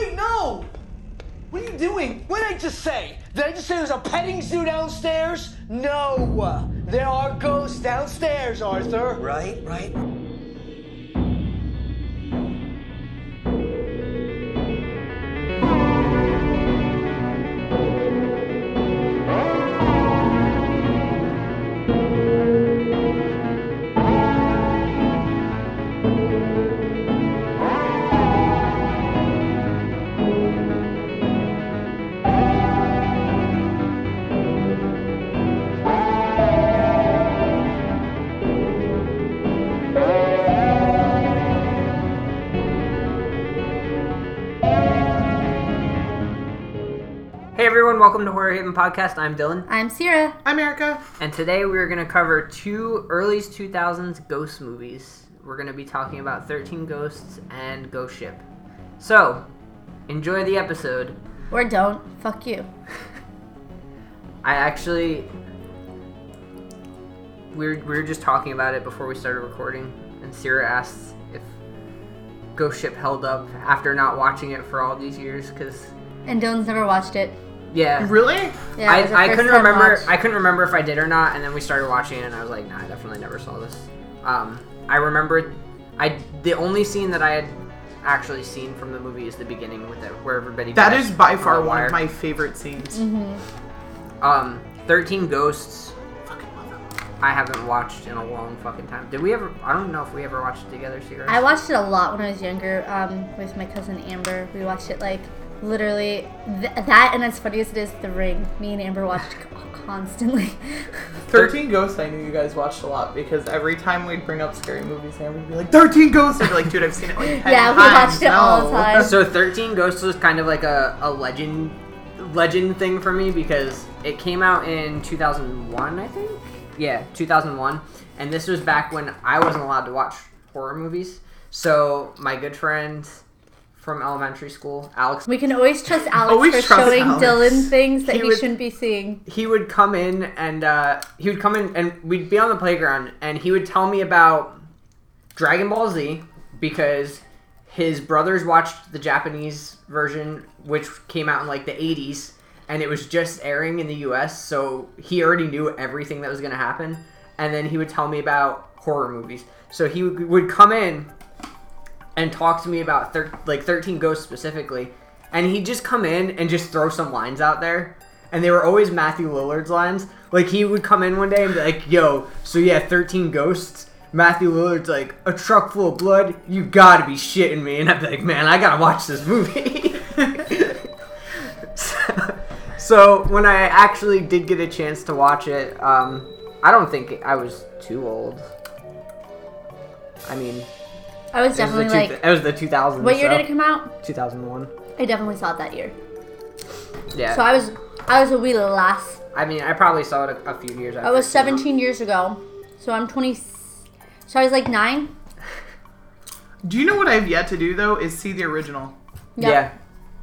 wait, no! What are you doing? What did I just say? Did I just say there's a petting zoo downstairs? No! There are ghosts downstairs, Arthur. Right, right. Welcome to Horror Haven Podcast. I'm Dylan, I'm Sierra. I'm Erica. and today we're going to cover two early 2000s ghost movies. We're going to be talking about 13 Ghosts and Ghost Ship. So, enjoy the episode. Or don't. Fuck you. I actually. We were, we were just talking about it before we started recording, and Sierra asked if Ghost Ship held up after not watching it for all these years, because, And Dylan's never watched it. Yeah. Really? Yeah, it was her I, I first couldn't time remember. watch. I couldn't remember if I did or not, and then we started watching it, and I was like, "Nah, I definitely never saw this." Um, I remembered. I the only scene that I had actually seen from the movie is the beginning with it, where everybody. That is by far one wire. of my favorite scenes. Um, Thirteen Ghosts. Fucking love it. I haven't watched in a long fucking time. Did we ever? I don't know if we ever watched it together, Sierra. I watched it a lot when I was younger um, with my cousin Amber. We watched it like literally th- that, and as funny as it is, The Ring. Me and Amber watched constantly. 13 Ghosts, I knew you guys watched a lot because every time we'd bring up scary movies, Amber would be like, 13 Ghosts! I'd be like, dude, I've seen it like 10 Yeah, we times. watched it all the time. So Thirteen Ghosts was kind of like a, a legend legend thing for me because it came out in 2001, I think. Yeah, 2001, and this was back when I wasn't allowed to watch horror movies. So my good friend from elementary school, Alex, we can always trust Alex Always for trust showing Alex. Dylan things that He he, would- shouldn't be seeing. he would come in and uh, he would come in and we'd be on the playground and he would tell me about Dragon Ball Z because his brothers watched the Japanese version, which came out in like the 80s, and it was just airing in the US, so he already knew everything that was going to happen. And then he would tell me about horror movies. So he would, would come in and talk to me about thir- like 13 Ghosts specifically, and he'd just come in and just throw some lines out there. And they were always Matthew Lillard's lines. Like he would come in one day and be like, "Yo, so yeah, 13 ghosts." Matthew Lillard's like, "A truck full of blood? You gotta be shitting me!" And I'd be like, "Man, I gotta watch this movie." so, when I actually did get a chance to watch it, um, I don't think I was too old. I mean, I was it was the, definitely two, like, it was the 2000s. what year so- did it come out? 2001. I definitely saw it that year. Yeah. So I was, I was a wee little lass. I mean, I probably saw it a, a few years after. I was it came 17 years ago. So I'm 20. So I was like nine. Do you know what I've yet to do, though, is see the original. Yep. Yeah.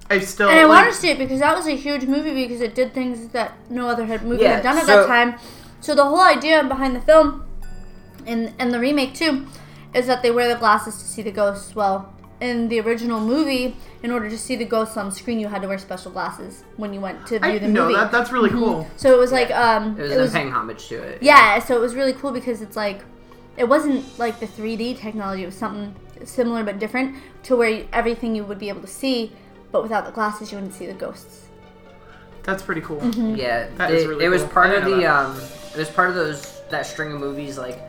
I still. And I like, wanted to see it because that was a huge movie because it did things that no other had movie Yeah, had done at so- that time. So the whole idea behind the film, and and the remake too, is that they wear the glasses to see the ghosts. Well, in the original movie, in order to see the ghosts on screen, you had to wear special glasses when you went to view I the know movie. that. That's really cool. so it was like um, It was, them paying homage to it. yeah, so it was really cool because it's like it wasn't like the 3D technology, it was something similar but different to where everything you would be able to see, but without the glasses you wouldn't see the ghosts. That's pretty cool. Mm-hmm. Yeah. That they- is really it was part of the um. It was part of those that string of movies like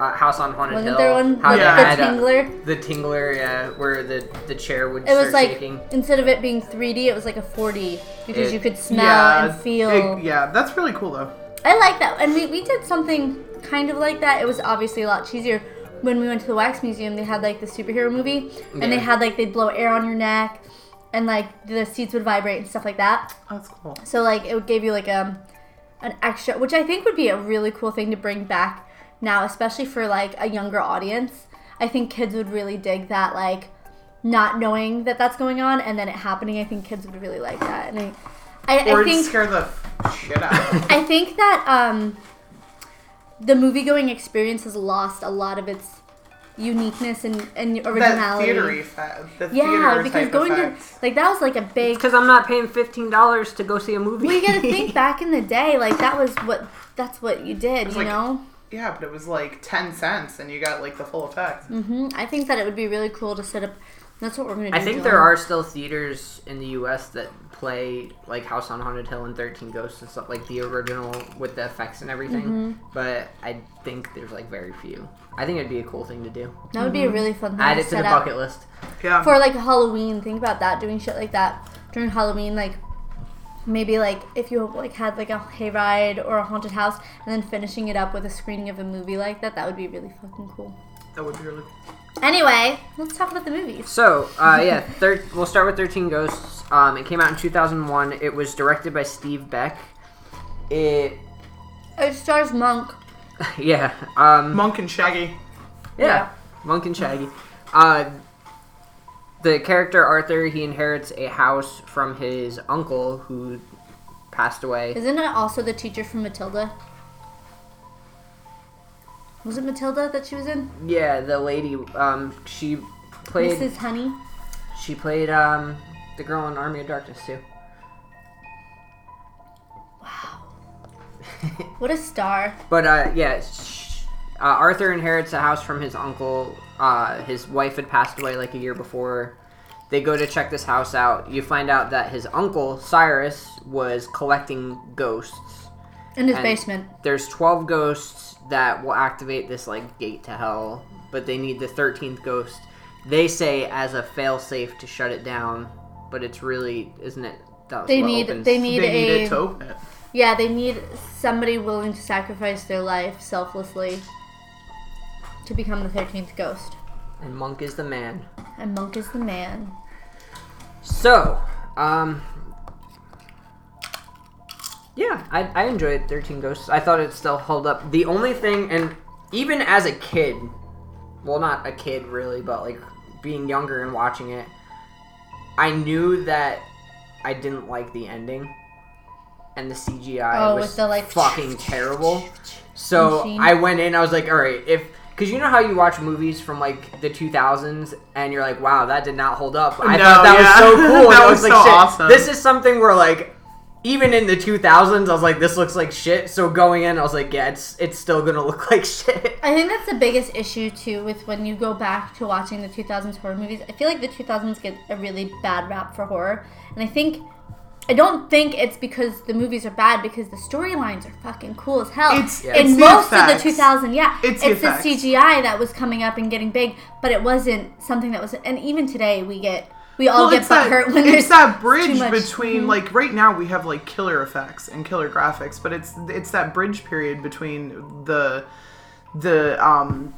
uh, House on Haunted Wasn't Hill. there one how with they Yeah. the had, uh, Tingler? the Tingler, yeah, where the the chair would It was like shaking. instead of it being 3D, it was like a 4D because It- you could smell and feel. it- yeah, that's really cool, though. I like that, and we, we did something kind of like that. It was obviously a lot cheesier. When we went to the wax museum, they had like the superhero movie, and they Yeah. had like they'd blow air on your neck, and like the seats would vibrate and stuff like that. That's cool. So like it would give you like um an extra, which I think would be a really cool thing to bring back now, especially for like a younger audience. I think kids would really dig that, like not knowing that that's going on and then it happening. I think kids would really like that, and I, I, Or I it'd think scare the shit out of them. I think that um, the movie going experience has lost a lot of its uniqueness and, and That originality. theater effect. The yeah, theater because going effects. to like that was like a big. Because I'm not paying fifteen dollars to go see a movie. Well, you gotta think back in the day, like that was what that's what you did, was you like- know. Yeah, but it was like ten cents, and you got like the full effect. hmm I think that it would be really cool to set up. That's what we're gonna do. I think in there are still theaters in the U.S. that play like House on Haunted Hill and Thirteen Ghosts and stuff like the original with the effects and everything. Mm-hmm. But I think there's like very few. I think it'd be a cool thing to do. That would be a really fun thing Add to it to set the up bucket list. Yeah. for like Halloween. Think about that, doing shit like that during Halloween, like. Maybe like if you like had like a hayride or a haunted house and then finishing it up with a screening of a movie like that, that would be really fucking cool. that would be really cool. Anyway, let's talk about the movies. So, uh, yeah, thir- we'll start with 13 Ghosts. Um, it came out in 2001. It was directed by Steve Beck. It, It stars Monk. yeah, um, Monk and Shaggy. yeah, Yeah. Monk and Shaggy. Uh, the character Arthur, he inherits a house from his uncle who passed away. Isn't it also the teacher from Matilda? Was it Matilda that she was in? Yeah, the lady, um, she played, Mrs. Honey. she played, um, the girl in Army of Darkness too. Wow. what a star. But uh, yeah, uh, Arthur inherits a house from his uncle. Uh, his wife had passed away like a year before. They go to check this house out. You find out that his uncle Cyrus was collecting ghosts. In his And- basement. There's 12 ghosts that will activate this like gate to hell, but they need the 13th ghost. They say as a failsafe to shut it down, but it's really isn't it? That They need they need they need a it to open it. yeah they need somebody willing to sacrifice their life selflessly to become the thirteenth ghost. and Monk is the man. And Monk is the man. So, um, yeah, I, I enjoyed 13 Ghosts. I thought it still held up. The only thing, and even as a kid, well, not a kid really, but like being younger and watching it, I knew that I didn't like the ending. And the CGI Oh, was the, like, fucking terrible. So. I went in, I was like, all right, if because you know how you watch movies from like the 2000s and you're like, wow, that did not hold up. I No, thought that yeah. was so cool. and That I was like, so shit, awesome. This is something where like, even in the 2000s, I was like, this looks like shit. So going in, I was like, yeah, it's it's still gonna look like shit. I think that's the biggest issue too with when you go back to watching the 2000s horror movies. I feel like the 2000s get a really bad rap for horror, and I think I don't think it's because the movies are bad because the storylines are fucking cool as hell. It's- Yeah. in it's the most of the 2000, yeah, It's it's, the the. CGI that was coming up and getting big, but it wasn't something that was. And even today, we get we all Well, get it's that, butthurt when it's there's that bridge between Mhm. like right now we have like killer effects and killer graphics, but it's it's that bridge period between the the um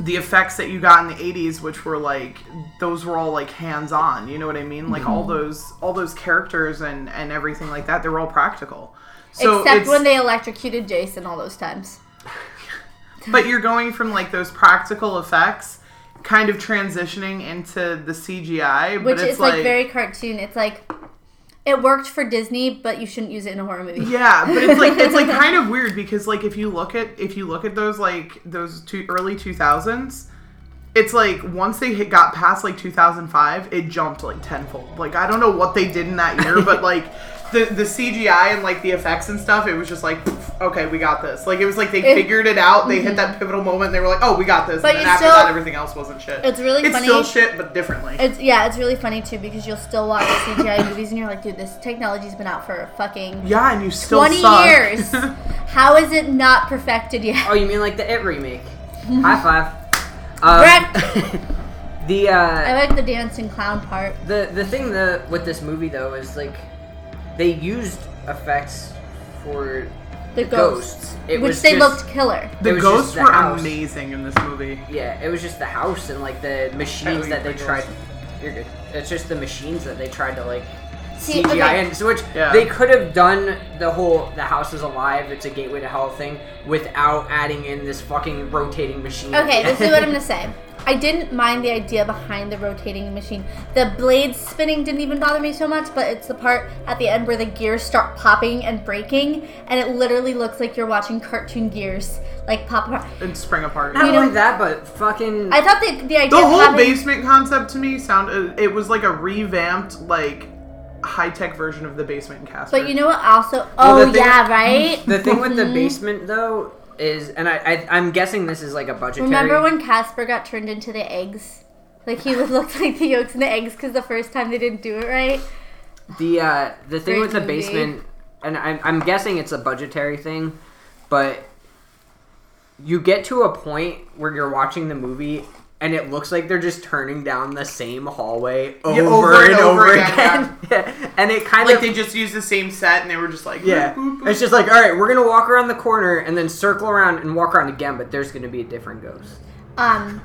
the effects that you got in the 80s which were like those were all like hands on you know what i mean like all Mm-hmm. those all those characters and and everything like that they were all practical so except when they electrocuted Jason all those times. but you're going from like those practical effects kind of transitioning into the cgi Which but it's is like, very cartoon. It's like it worked for Disney, but you shouldn't use it in a horror movie. Yeah, but it's like it's like kind of weird because like if you look at if you look at those like those two early two thousands, it's like once they hit, got past like two thousand five, it jumped like tenfold. Like I don't know what they did in that year, but like the the CGI and like the effects and stuff, it was just like okay, we got this. Like it was like they It- figured it out. They hit that pivotal moment. And they were like, oh, we got this. But and then after still- that, everything else wasn't shit. It's really funny. it's funny. still shit, but differently. It's yeah, it's really funny too because you'll still watch CGI movies and you're like, dude, this technology's been out for fucking yeah, and you still twenty suck. years. How is it not perfected yet? Oh, you mean like the It remake? High five. Um, the uh, I like the dancing clown part. The the thing that with this movie though is like they used effects for The ghosts. ghosts, It which was they just- looked killer. The ghosts the were house. amazing in this movie. yeah, it was just the house and like the machines that they you're tried. good. You're good. It's just the machines that they tried to like See, CGI okay. in. So which Yeah. they could have done the whole the house is alive. It's a gateway to hell thing without adding in this fucking rotating machine. Okay, this is what I'm gonna say. I didn't mind the idea behind the rotating machine. The blades spinning didn't even bother me so much, but it's the part at the end where the gears start popping and breaking, and it literally looks like you're watching cartoon gears like pop apart. and spring apart. Not You know- only that, but fucking. I thought the the idea The whole having, basement concept to me sounded it was like a revamped like high tech version of the basement in Casper. But you know what? Also, oh thing- yeah, right. the thing with the Mhm. basement though is, and I, I I'm guessing this is like a budgetary. Remember when Casper got turned into the eggs? Like he would look like the yolks in the eggs because the first time they didn't do it right. The uh, the thing Great with the movie. basement, and I'm, I'm guessing it's a budgetary thing, but you get to a point where you're watching the movie and it looks like they're just turning down the same hallway over, over and, and over, over again. Yeah. And it kind like of like they just used the same set and they were just like yeah, boop, boop, boop. it's just like all right, we're gonna walk around the corner and then circle around and walk around again, but there's gonna be a different ghost. Um,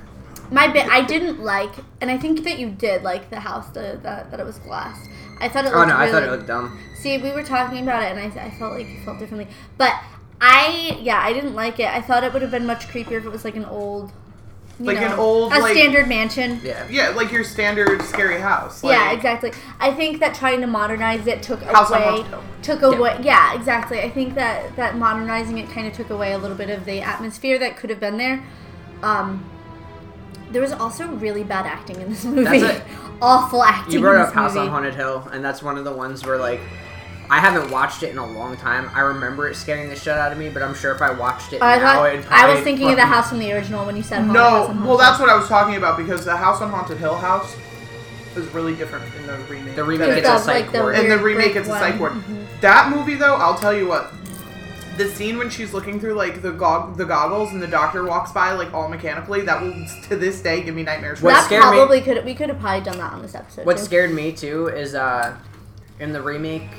my bit I didn't like, and I think that you did like the house the, that that it was glass. I thought it Looked Oh looked no, I thought it looked dumb. See, we were talking about it, and I, I felt like you felt differently. But I, yeah, I didn't like it. I thought it would have been much creepier if it was like an old, Like an old, a like- standard mansion. Yeah. yeah, like your standard scary house. yeah, exactly. I think that trying to modernize it took House away, took away. Yeah. exactly. I think that that modernizing it kind of took away a little bit of the atmosphere that could have been there. Um, there was also really bad acting in this movie. Awful acting. You brought up House movie. on Haunted Hill, and that's one of the ones where like I haven't watched it in a long time. I remember it scaring the shit out of me, but I'm sure if I watched it I now, thought it'd I was thinking of the house from the original when you said Haunted No, House well, that's what I was talking about because the House on Haunted Hill house is really different in the remake. The remake it it's a is- the- like psych the ward. in the remake brick it's a psych ward. Mhm. That movie though, I'll tell you what. The scene when she's looking through like the gog- the goggles and the doctor walks by like all mechanically, that will to this day give me nightmares. What that scared me- probably could we could have probably done that on this episode. What too. scared me too is uh in the remake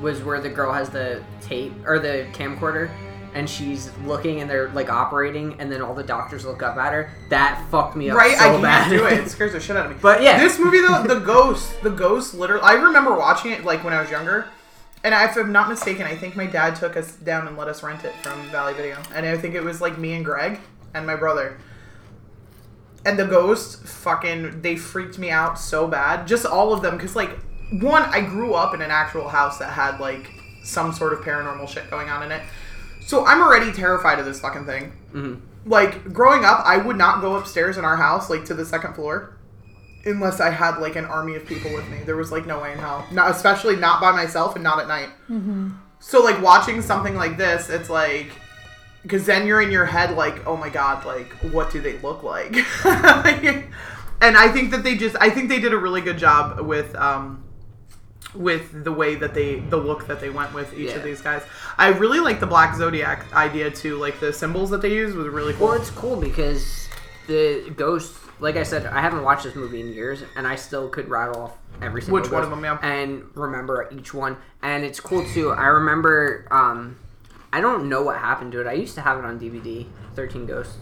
was where the girl has the tape or the camcorder and she's looking and they're like operating and then all the doctors look up at her. That fucked me up Right, so I can't bad. do it. It scares the shit out of me. But yeah. this movie though, the ghost, the ghost, literally, I remember watching it like when I was younger, and if I'm not mistaken, I think my dad took us down and let us rent it from Valley Video, and I think it was like me and Greg and my brother. And the ghost, fucking, they freaked me out so bad. Just all of them, because like, one, I grew up in an actual house that had like some sort of paranormal shit going on in it. So I'm already terrified of this fucking thing. Mhm. like growing up i would not go upstairs in our house like to the second floor unless i had like an army of people with me. There was like no way in hell. Not especially not by myself and not at night. So like watching something like this it's like because then you're in your head like oh my god like what do they look like? And i think that they just i think they did a really good job with um with the way that they the look that they went with each Yeah. of these guys i really like the black zodiac idea too like the symbols that they use was really cool Well, it's cool because the ghost, like I said, I haven't watched this movie in years, and I still could rattle off every single Which one of them, yeah. and remember each one. And it's cool too. I remember. Um, I don't know what happened to it. I used to have it on DVD, Thirteen Ghosts,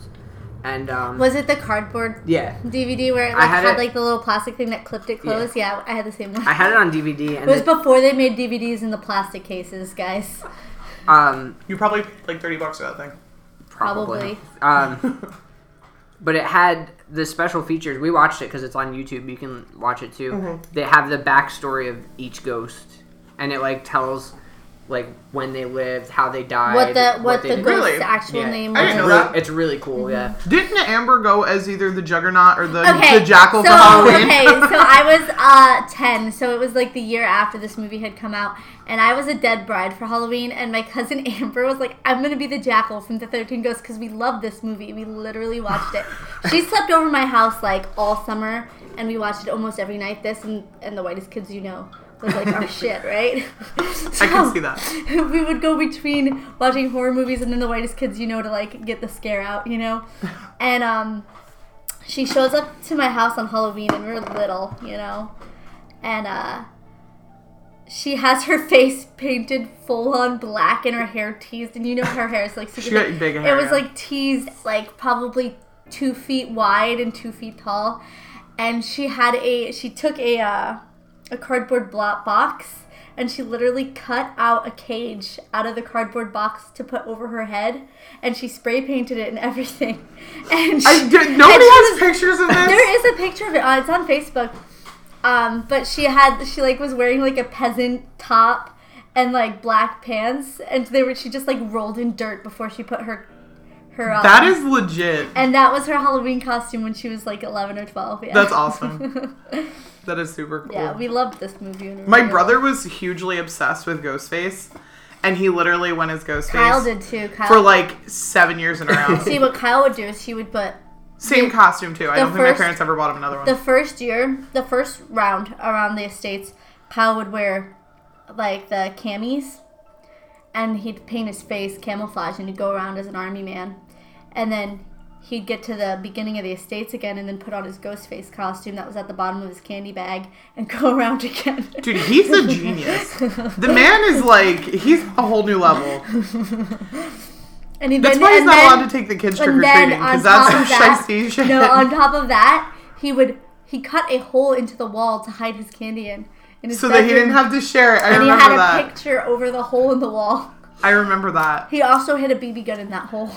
and um, Was it the cardboard yeah, DVD where it I had had, it- like the little plastic thing that clipped it closed? Yeah, I had the same one. I had it on DVD, it was it, before they made DVDs in the plastic cases, guys. um, you probably paid, like 30 bucks for that thing probably. Um, but it had the special features. We watched it because it's on YouTube. You can watch it too. Mm-hmm. They have the backstory of each ghost, and it like tells like when they lived, how they died, What the what, they the did. ghost's Really? actual Yeah. name I was. didn't know that. It's really cool. Yeah. didn't amber go as either the juggernaut or the, Okay, the jackal so, for halloween Okay, so I was uh, 10, so it was like the year after this movie had come out, and I was a dead bride for Halloween, and my cousin Amber was like, I'm gonna be the jackal from the 13 Ghosts because we love this movie. We literally watched it. she slept over my house like all summer, and we watched it almost every night. This and, and The Whitest Kids You Know like our shit, right? I can see that. we would go between watching horror movies and then the whitest kids you know to like get the scare out you know? And um she shows up to my house on halloween and we're little you know? And uh she has her face painted full on black and her hair teased and you know her hair is like super She got big hair, it was like teased like probably two feet wide and two feet tall. And she had a she took a uh a cardboard box, and she literally cut out a cage out of the cardboard box to put over her head, and she spray painted it and everything. And she, I did, nobody has was- pictures of this. There is a picture of it. Uh, it's on Facebook. Um, but she had she like was wearing like a peasant top and like black pants, and they were she just like rolled in dirt before she put her her. Um, That is legit. and that was her Halloween costume when she was like eleven or twelve. Yeah, That's awesome. That is super cool. yeah, we loved this movie. when we My brother was hugely obsessed with Ghostface, and he literally went as Ghostface Kyle did too. Kyle for like seven years in a row. see what Kyle would do is he would put Same costume too. I don't think my parents ever bought him another one. the first year, the first round around the estates, Kyle would wear like the camis, and he'd paint his face camouflage, and he'd go around as an army man, and then he'd get to the beginning of the estates again, and then put on his ghost face costume that was at the bottom of his candy bag, and go around again. Dude, he's a genius. The man is like he's a whole new level. and he, That's then, why he's not then- allowed to take the kids trick or treating because that's some that, shit. no, on top of that, he would he cut a hole into the wall to hide his candy in. in his so that he didn't have to share it. I and he remember had a that. picture over the hole in the wall. I remember that. He also hid a BB gun in that hole.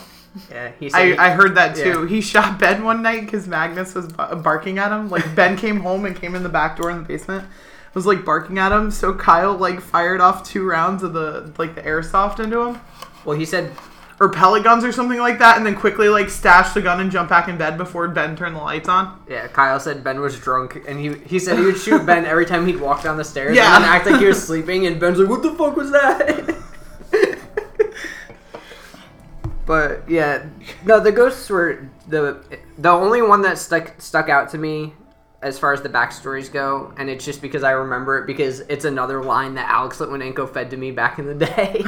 Yeah, he said. I, I heard that too. Yeah. He shot Ben one night because Magnus was barking at him. Like Ben came home and came in the back door in the basement, was like barking at him. So Kyle like fired off two rounds of the like the airsoft into him, well, he said. or pellet guns or something like that, and then quickly like stashed the gun and jumped back in bed before Ben turned the lights on. Yeah, Kyle said Ben was drunk, and he he said he would shoot Ben every time he'd walk down the stairs, Yeah. and act like he was sleeping, and Ben's like, "What the fuck was that?" but yeah, no, the ghosts were the the only one that stuck stuck out to me as far as the backstories go, and it's just because I remember it because it's another line that Alex Litwinenko fed to me back in the day.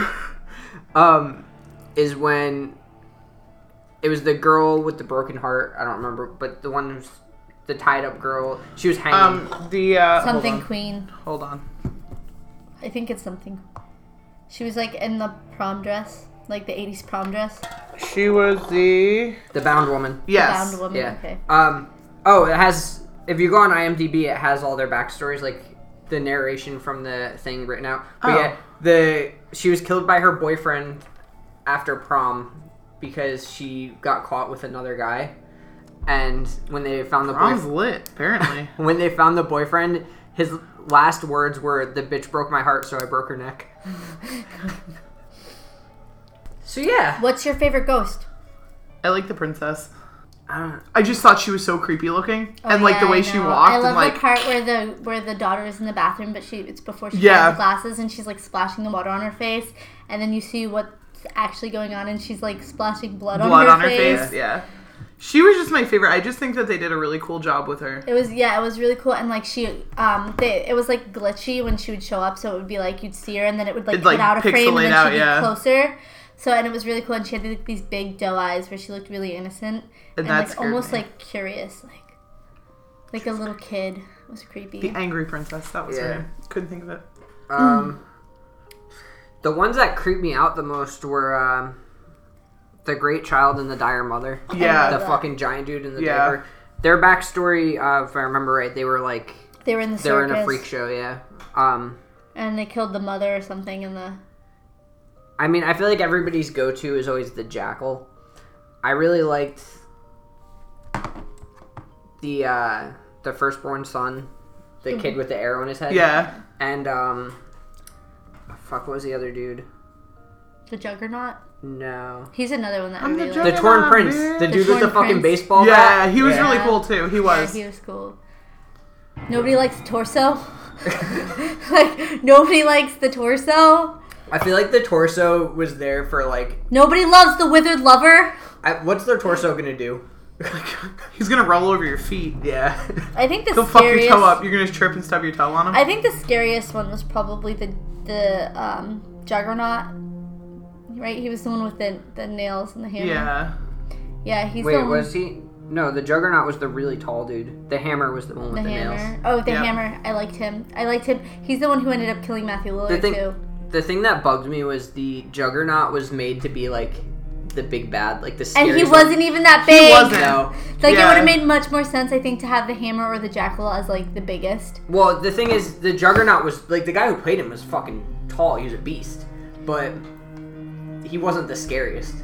um, is when it was the girl with the broken heart. I don't remember, but the one who's the tied up girl. She was hanging. Um, the uh, hold Something on. Queen. Hold on. I think it's something. She was like in the prom dress, like the '80s prom dress. She was the the bound woman. yes. Bound woman. Yeah. Okay. Um. Oh, it has. If you go on IMDb, it has all their backstories, like the narration from the thing written out. But Oh. yeah, the she was killed by her boyfriend after prom because she got caught with another guy. And when they found the Prom's boyfriend, lit. Apparently. when they found the boyfriend, his last words were, "The bitch broke my heart, so I broke her neck." so yeah, What's your favorite ghost? I like the princess. I don't. I just thought she was so creepy looking, Oh, and like the way she walked, I love and like the part where the where the daughter is in the bathroom, but she it's before she Yeah. has the glasses, and she's like splashing the water on her face, and then you see what's actually going on, and she's like splashing blood, blood on her on her face. face. Yeah. She was just my favorite. I just think that they did a really cool job with her. It was yeah, it was really cool, and like she, um, they, it was like glitchy when she would show up, so it would be like you'd see her, and then it would like It'd, get like, out of frame, and pixelate then out, she'd yeah. be closer. So and it was really cool, and she had like, these big doe eyes where she looked really innocent and, that like almost me. like curious, like like a little kid. It was creepy. The angry princess. That was Yeah. her name. Couldn't think of it. Um, the ones that creeped me out the most were um, the Great Child and the Dire Mother. Yeah. the that. fucking giant dude in the Yeah. diaper. Their backstory, uh, if I remember right, they were like They were in the they were in a freak show. Yeah. Um, and they killed the mother or something in the. I mean, I feel like everybody's go-to is always the Jackal. I really liked the uh, the firstborn son, the kid with the arrow in his head. Yeah. And um, fuck, what was the other dude? The Juggernaut. No. He's another one that I I'm the really The like. Juggernaut. Torn Prince, bitch. the The dude with the fucking Prince. baseball Yeah, bat. he was Yeah. really cool too. He was. Yeah, he was cool. Nobody likes torso. like nobody likes the torso. I feel like the torso was there for like, Nobody loves the withered lover. I, what's their torso gonna do? He's gonna roll over your feet. Yeah. I think the He'll fuck your scariest. toe up. You're gonna trip and stub your toe on him. I think the scariest one was probably the the um, Juggernaut. Right, he was the one with the the nails and the hammer. yeah. yeah, he's Wait, the one. was he? No, the Juggernaut was the really tall dude. The Hammer was the one with the the, hammer. nails. Oh, the Yep. hammer. I liked him. I liked him. He's the one who ended up killing Matthew The Lillard thing, too. The thing that bugged me was the Juggernaut was made to be like the big bad, like the And scary. he wasn't even that big. He wasn't. No. Like it would have made much more sense, I think, to have the hammer or the jackal as like the biggest. Well, the thing is, the Juggernaut was like the guy who played him was fucking tall. He was a beast, but he wasn't the scariest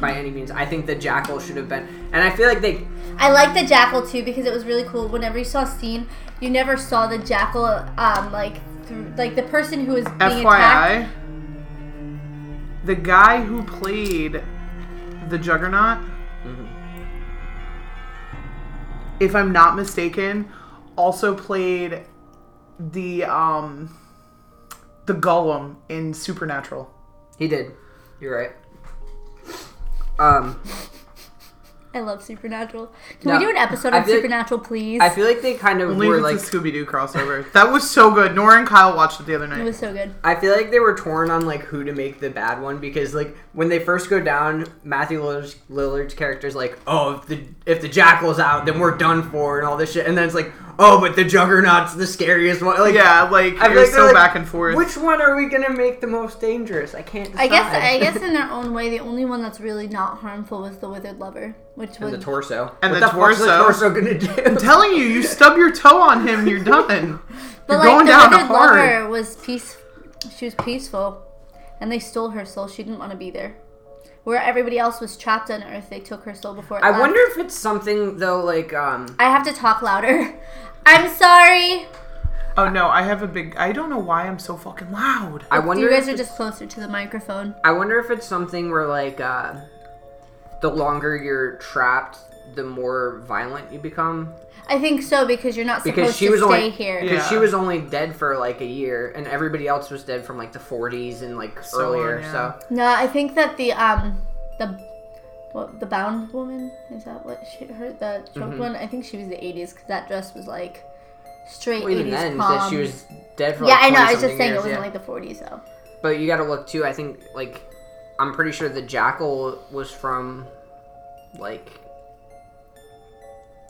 by any means. I think the Jackal should have been, and I feel like they. I like the jackal too because it was really cool. Whenever you saw a scene, you never saw the jackal, um, like through, like the person who was being attacked. FYI, the guy who played the Juggernaut, if I'm not mistaken, also played the um the Golem in Supernatural. He did. You're right. Um, I love Supernatural. Can No, we do an episode of on feel like- Supernatural, please? I feel like they kind of Only were like. Scooby Doo crossover. that was so good. Nora and Kyle watched it the other night. it was so good. I feel like they were torn on like who to make the bad one because like when they first go down, Matthew Lillard's, Lillard's character's like, oh, if the if the Jackal's out, then we're done for and all this shit, and then it's like, oh, but the Juggernaut's the scariest one. Like, Yeah, like I it feel was like so like, back and forth. Which one are we gonna make the most dangerous? I can't. Decide. I guess I guess in their own way, the only one that's really not harmful was the withered lover, which and was the torso. And what the the fuck's the torso. torso gonna do? I'm telling you, you stub your toe on him, you're done. But You're like going the down withered hard. lover was peace. She was peaceful, and they stole her soul. She didn't want to be there. Where everybody else was trapped on Earth, they took her soul before. It I left. wonder if it's something though, like um. I have to talk louder. I'm sorry. Oh no, I have a big. I don't know why I'm so fucking loud. I wonder. you guys if are just closer to the microphone. I wonder if it's something where like uh, the longer you're trapped, the more violent you become. I think so because you're not Because supposed she to was stay only here. because Yeah. she was only dead for like a year, and everybody else was dead from like the 40s and like So earlier. yeah. So No, I think that the um the what the bound woman is that what she her the choked one? I think she was the 80s because that dress was like straight Mm-hmm. well, even 80s then, prom. that she was dead for. yeah, like I know. I was 20 just saying years, it wasn't yeah. like the 40s though. But you got to look too. I think like I'm pretty sure the jackal was from like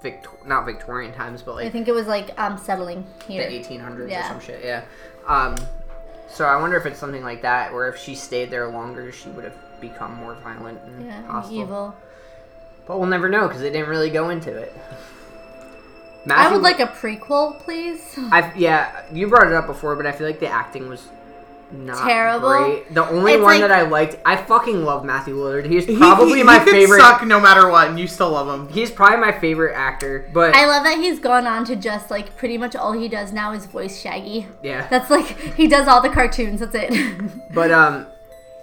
Victor not Victorian times, but like I think it was like um settling the here. 1800s or Yeah. some shit. Yeah. Um. So I wonder if it's something like that, or if she stayed there longer, she would have become more violent and Yeah, hostile. evil. But we'll never know because they didn't really go into it. I Matthew- would like a prequel, please. I yeah, you brought it up before, but I feel like the acting was not Terrible. Great. The only It's one like- that I liked, I fucking love Matthew Lillard. He's He- probably he, my he could favorite. Suck no matter what, and you still love him. He's probably my favorite actor. But I love that he's gone on to just like pretty much all he does now is voice Shaggy. yeah, That's like he does all the cartoons. That's it. but um,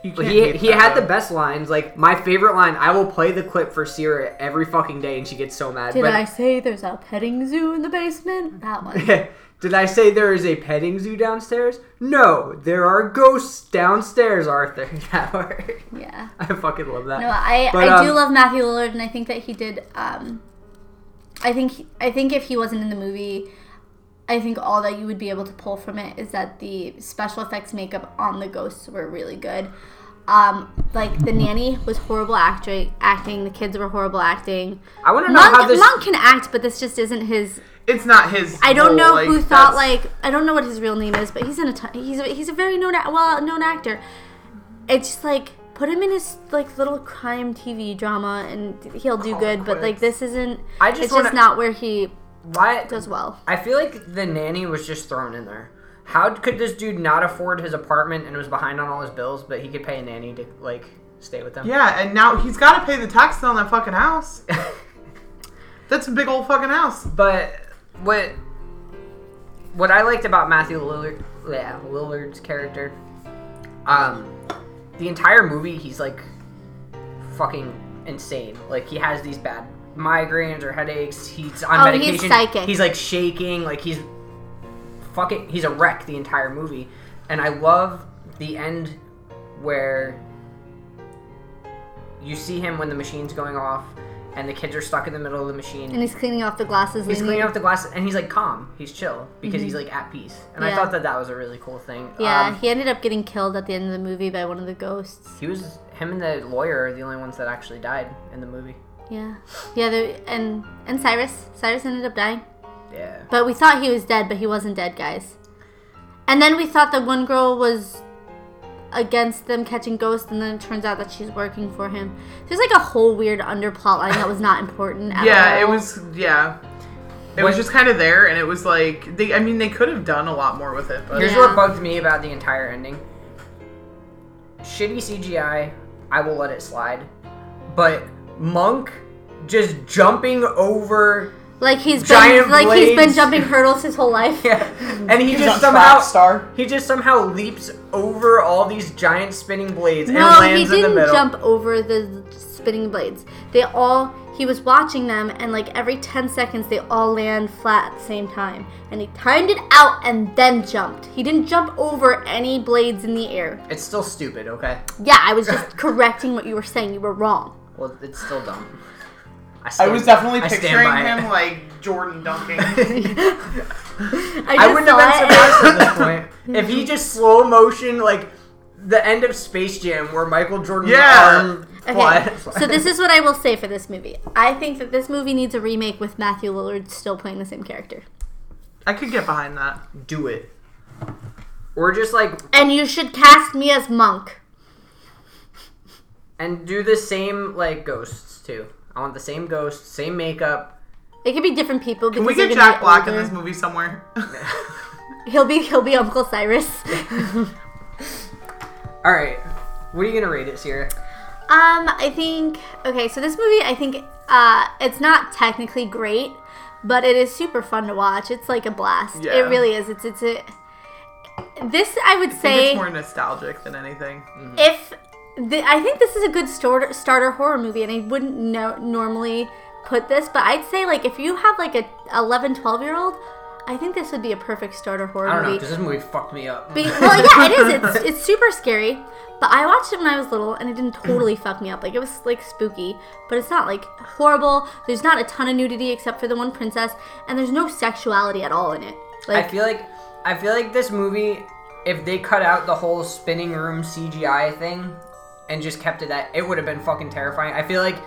You can't he he that, had the best lines. Like my favorite line, I will play the clip for Sierra every fucking day, and she gets so mad. Did but, I say there's a petting zoo in the basement? That one. Did I say there is a petting zoo downstairs? No, there are ghosts downstairs, Arthur. That. Yeah. I fucking love that. No, I But, I do um, love Matthew Lillard, and I think that he did. Um, I think I think if he wasn't in the movie, I think all that you would be able to pull from it is that the special effects makeup on the ghosts were really good. Um, like the nanny was horrible acting. Acting. The kids were horrible acting. I want to know Monk, how this. Monk can act, but this just isn't his. It's not his. I don't role, know like, who thought that's- like I don't know what his real name is, but he's in a ton, he's a, he's a very known a- well known actor. It's just like put him in his like little crime TV drama and he'll do good. But like this isn't. I just it's wanna- just not where he Why? does well. I feel like the nanny was just thrown in there. How could this dude not afford his apartment and was behind on all his bills, but he could pay a nanny to like stay with them? Yeah, and now he's got to pay the taxes on that fucking house. That's a big old fucking house. But what what I liked about Matthew Lillard, yeah, Lillard's character, um, the entire movie he's like fucking insane. Like he has these bad migraines or headaches. He's on Oh, he's medication. psychic. He's like shaking. Like he's fucking. He's a wreck the entire movie. And I love the end where you see him when the machine's going off and the kids are stuck in the middle of the machine. And he's cleaning off the glasses. He's cleaning off the glass, and he's like calm. He's chill because he's like at peace. And I Mm-hmm. Thought that that was a really cool thing. Yeah, Um, he ended up getting killed at the end of the movie by one of the ghosts. he was him and the lawyer are the only ones that actually died in the movie. Yeah, yeah, and and Cyrus. Cyrus ended up dying. Yeah. But we thought he was dead, but he wasn't dead, guys. And then we thought that one girl was against them catching ghosts, and then it turns out that she's working for him. There's like a whole weird underplot line that was not important. At yeah, all. it was. Yeah, it What- was just kind of there, and it was like they. I mean, they could have done a lot more with it, but Here's Yeah. what bugged me about the entire ending. Shitty CGI, I will let it slide. But Monk just jumping over like he's giant been like he's been blades. jumping hurdles his whole life. yeah, and he He's just on somehow track star. he just somehow leaps over all these giant spinning blades and No, he lands in the didn't middle. jump over the spinning blades. They all he was watching them and like every 10 seconds they all land flat at the same time. And he timed it out and then jumped. He didn't jump over any blades in the air. It's still stupid, okay? Yeah, I was just correcting what you were saying. You were wrong. Well, it's still dumb. I stand- was definitely I stand picturing by it. him like Jordan dunking. I, I wouldn't have been surprised at this point if he just slow motion like the end of Space Jam where Michael Jordan Yeah. arm Okay, fly- so this is what I will say for this movie. I think that this movie needs a remake with Matthew Lillard still playing the same character. I could get behind that. do it. Or just like And you should cast me as Monk. and do the same like ghosts too. I want the same ghost, same makeup. It could be different people. Can we because get they're Jack be Black in this movie somewhere? He'll be he'll be Uncle Cyrus. All right, what are you gonna rate it, Sierra? Um, I think okay. So this movie, I think, uh, it's not technically great, but it is super fun to watch. It's like a blast. Yeah. It really is. It's it's a. This I would I think say it's more nostalgic than anything. if the, I think this is a good starter starter horror movie, and I wouldn't no, normally put this, but I'd say like if you have like a 11, 12 year old, I think this would be a perfect starter horror I don't movie. this movie fucked me up. Be- well, yeah, it is. It's it's super scary. But I watched it when I was little, and it didn't totally fuck me up. Like it was like spooky, but it's not like horrible. There's not a ton of nudity except for the one princess, and there's no sexuality at all in it. Like I feel like I feel like this movie, if they cut out the whole spinning room CGI thing and just kept it that, it would have been fucking terrifying. I feel like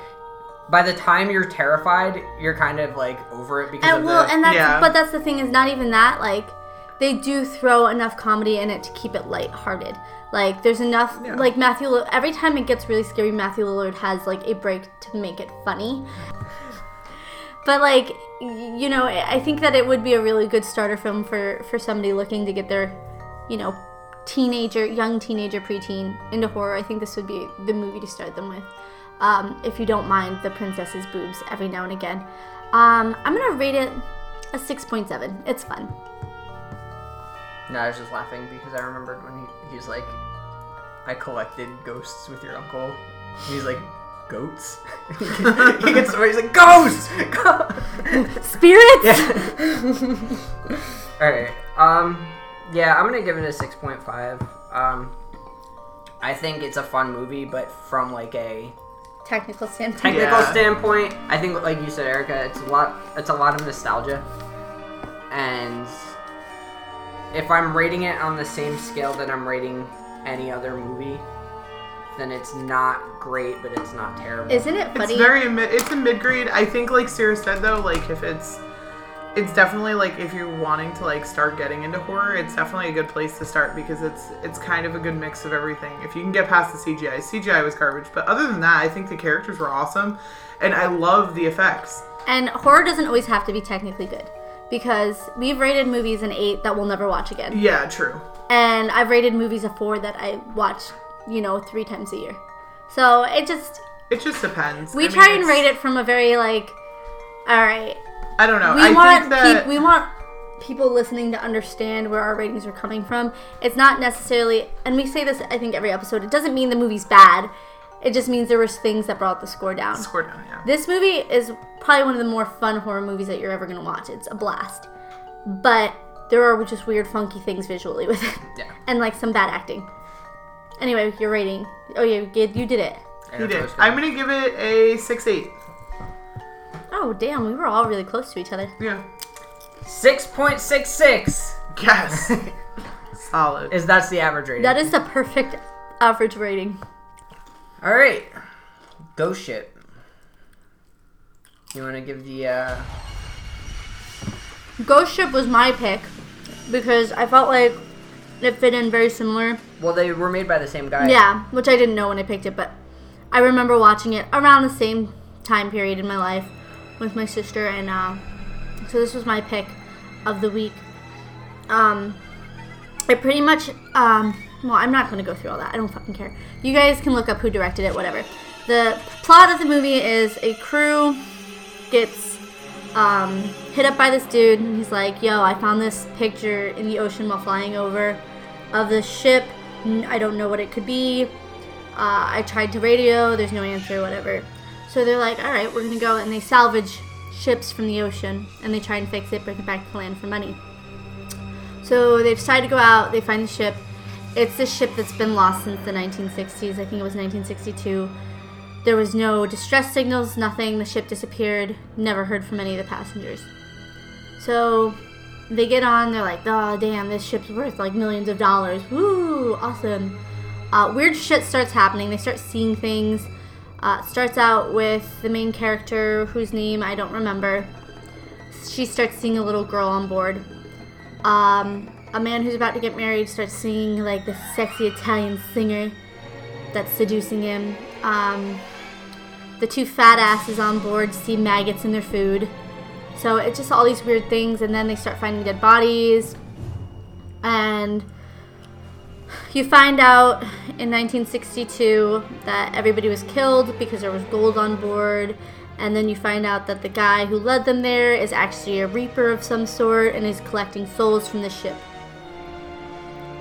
by the time you're terrified, you're kind of like over it because and of well, the. and that's Yeah. but that's the thing is not even that. Like they do throw enough comedy in it to keep it lighthearted. Like there's enough. Yeah. Like Matthew, Lill- every time it gets really scary, Matthew Lillard has like a break to make it funny. But like you know, I I think that it would be a really good starter film for for somebody looking to get their, you know, teenager, young teenager, preteen into horror. I think this would be the movie to start them with. Um, if you don't mind the princess's boobs every now and again. Um, I'm gonna rate it a 6.7. It's fun. no, I was just laughing because I remembered when he, he's like, I collected ghosts with your uncle. He's like, goats? he gets he's like, ghosts! Spirits. Yeah. All right. Um. Yeah, I'm gonna give it a six point five. Um. I think it's a fun movie, but from like a Technical standpoint. technical Yeah. standpoint, I think, like you said, Erica, it's a lot. It's a lot of nostalgia, and if I'm rating it on the same scale that I'm rating any other movie, then it's not great, but it's not terrible. Isn't it funny? It's very mid. It's a mid grade. I think, like Sierra said though, like if it's, it's definitely like if you're wanting to like start getting into horror, it's definitely a good place to start because it's it's kind of a good mix of everything. If you can get past the CGI, CGI was garbage, but other than that, I think the characters were awesome, and I love the effects. And horror doesn't always have to be technically good. Because we've rated movies an 8 that we'll never watch again. Yeah, true. And I've rated movies a 4 that I watch, you know, three times a year. So it just. It just depends. We I mean, try and rate it from a very, like, alright. I don't know. We I want think that peop- we want people listening to understand where our ratings are coming from. It's not necessarily, and we say this I think every episode. It doesn't mean the movie's bad. It just means there was things that brought the score down. score down. Yeah. This movie is probably one of the more fun horror movies that you're ever gonna watch. It's a blast, but there are just weird, funky things visually with it, Yeah. and like some bad acting. Anyway, your rating. Oh yeah, you did, you did it. He did. I'm gonna give it a six eight. Oh damn, we were all really close to each other. Yeah. Six point six six. Yes. Solid. Is that's the average rating? That is the perfect average rating. All right, Ghost Ship. You want to give the uh, Ghost Ship was my pick because I felt like It fit in very similar. Well, they were made by the same guy. Yeah, which I didn't know when I picked it, but I remember watching it around the same time period in my life with my sister, and uh, so this was my pick of the week. Um, it pretty much, um, well, I'm not going to go through all that. I don't fucking care. You guys can look up who directed it, whatever. The plot of the movie is a crew gets um, hit up by this dude, and he's like, "Yo, I found this picture in the ocean while flying over of this ship. I don't know what it could be. Uh, I tried to radio. There's no answer. Whatever." So they're like, "All right, we're gonna go," and they salvage ships from the ocean, and they try and fix it, bring it back to land for money. So they decide to go out. They find the ship. It's a ship that's been lost since the 1960s. I think it was 1962. There was no distress signals, nothing. The ship disappeared. Never heard from any of the passengers. So they get on. They're like, "Oh, damn! This ship's worth like millions of dollars. Woo! Awesome." Uh, weird shit starts happening. They start seeing things. Uh, starts out with the main character, whose name I don't remember. She starts seeing a little girl on board. Um, a man who's about to get married starts singing like the sexy Italian singer that's seducing him. Um, the two fat asses on board see maggots in their food. So it's just all these weird things, and then they start finding dead bodies. And you find out in 1962 that everybody was killed because there was gold on board. And then you find out that the guy who led them there is actually a reaper of some sort and is collecting souls from the ship.